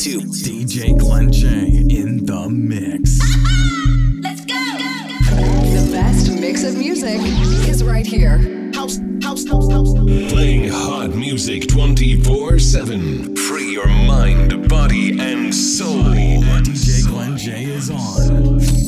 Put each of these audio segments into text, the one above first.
2022. DJ Glen J in the mix. Let's go! The best mix of music is right here. House, house, house, house. Playing hot music 24 7. Free your mind, body, and soul. DJ Glen J is on.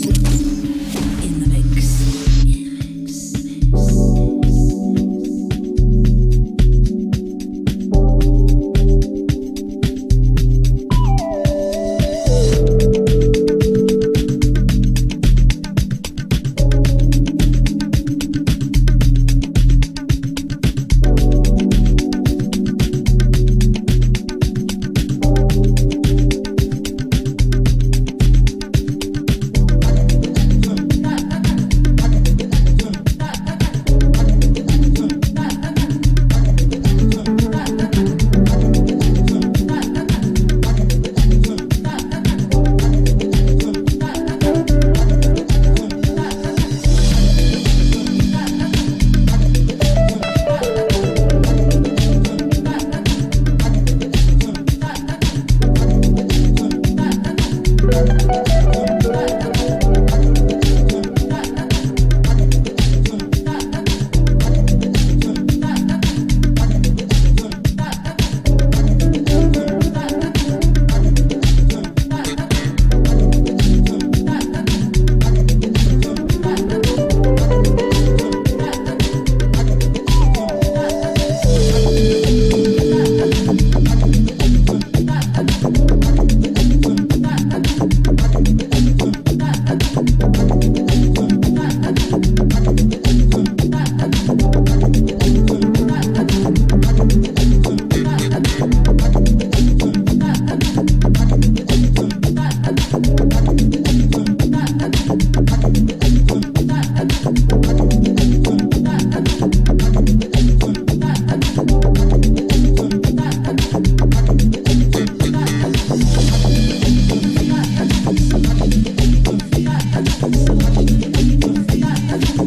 Thank you.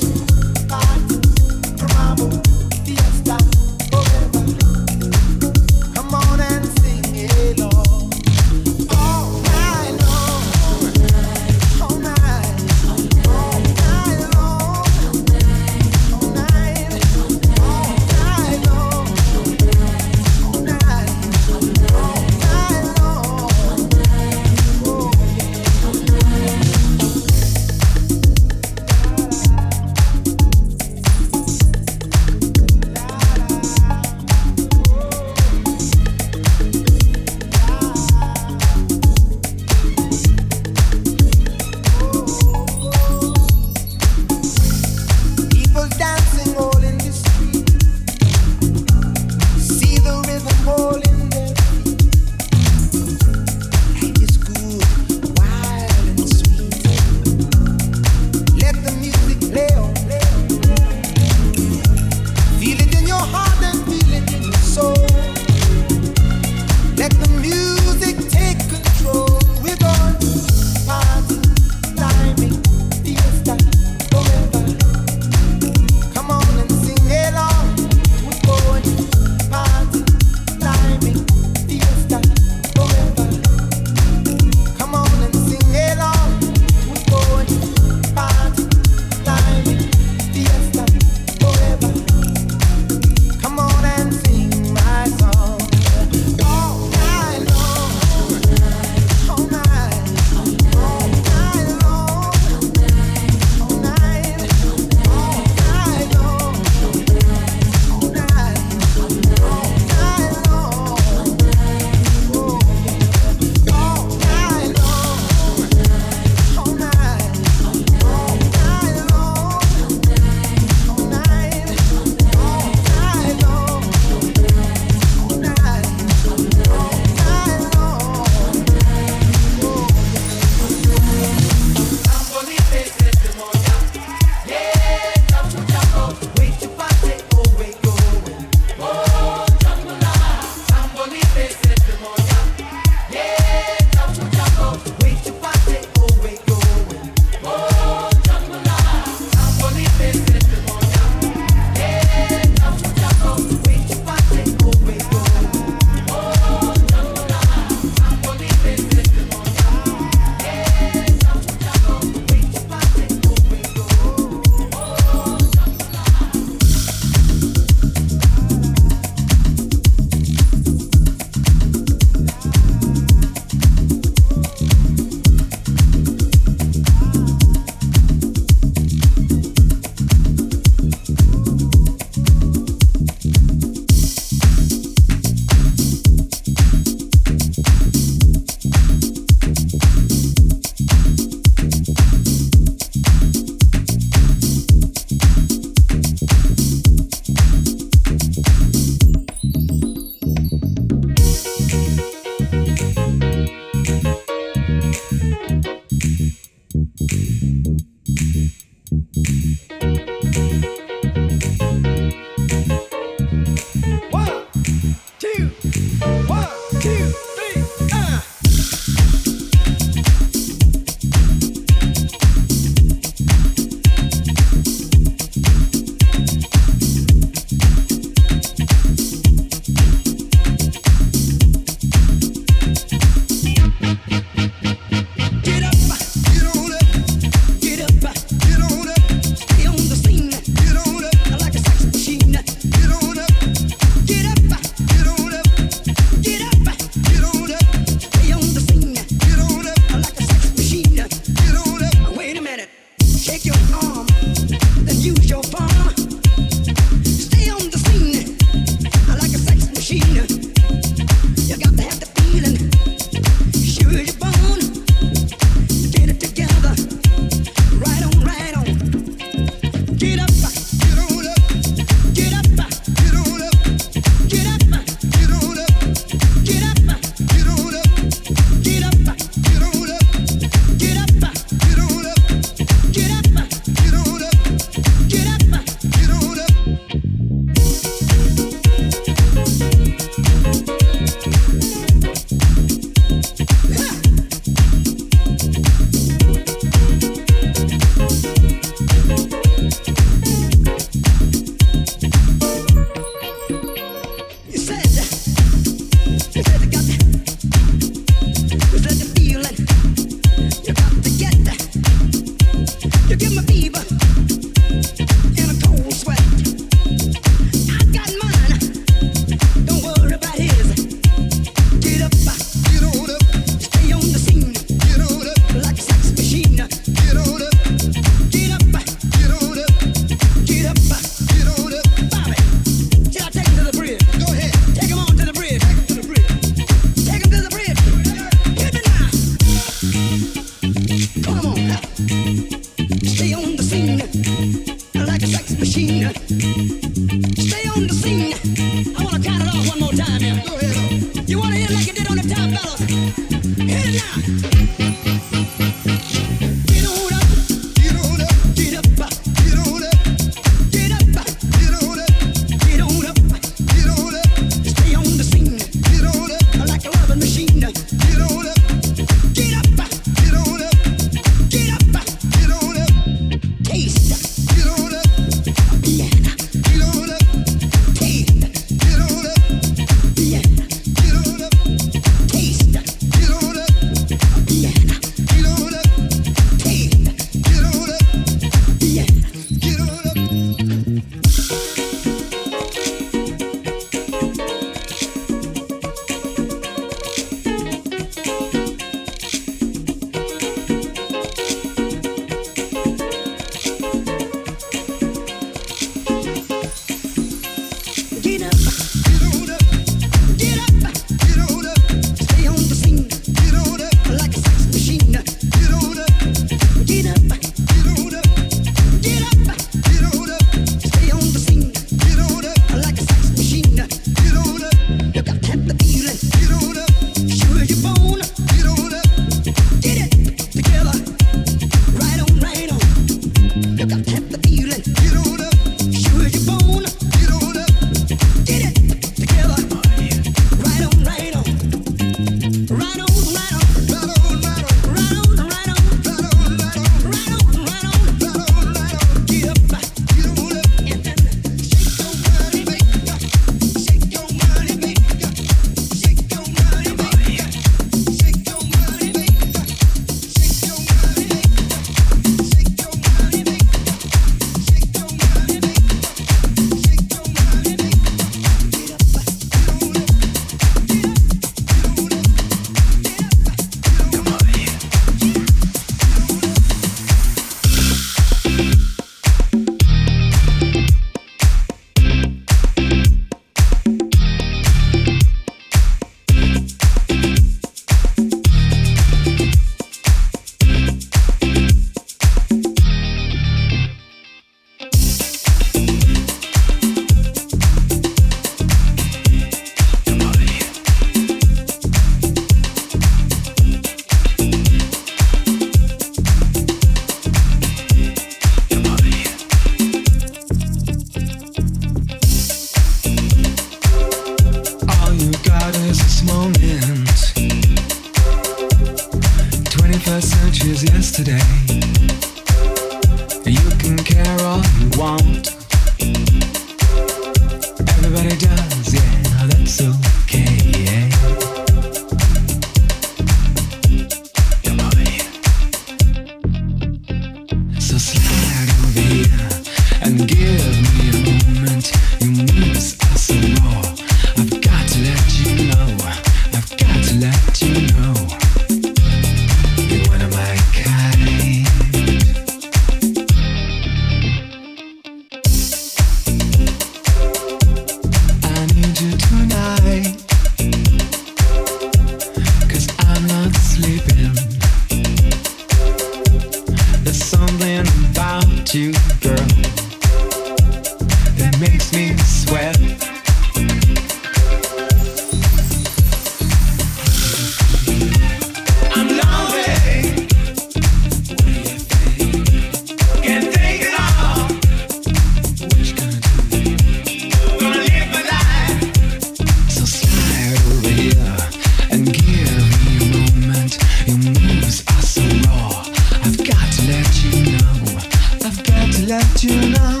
Let you know.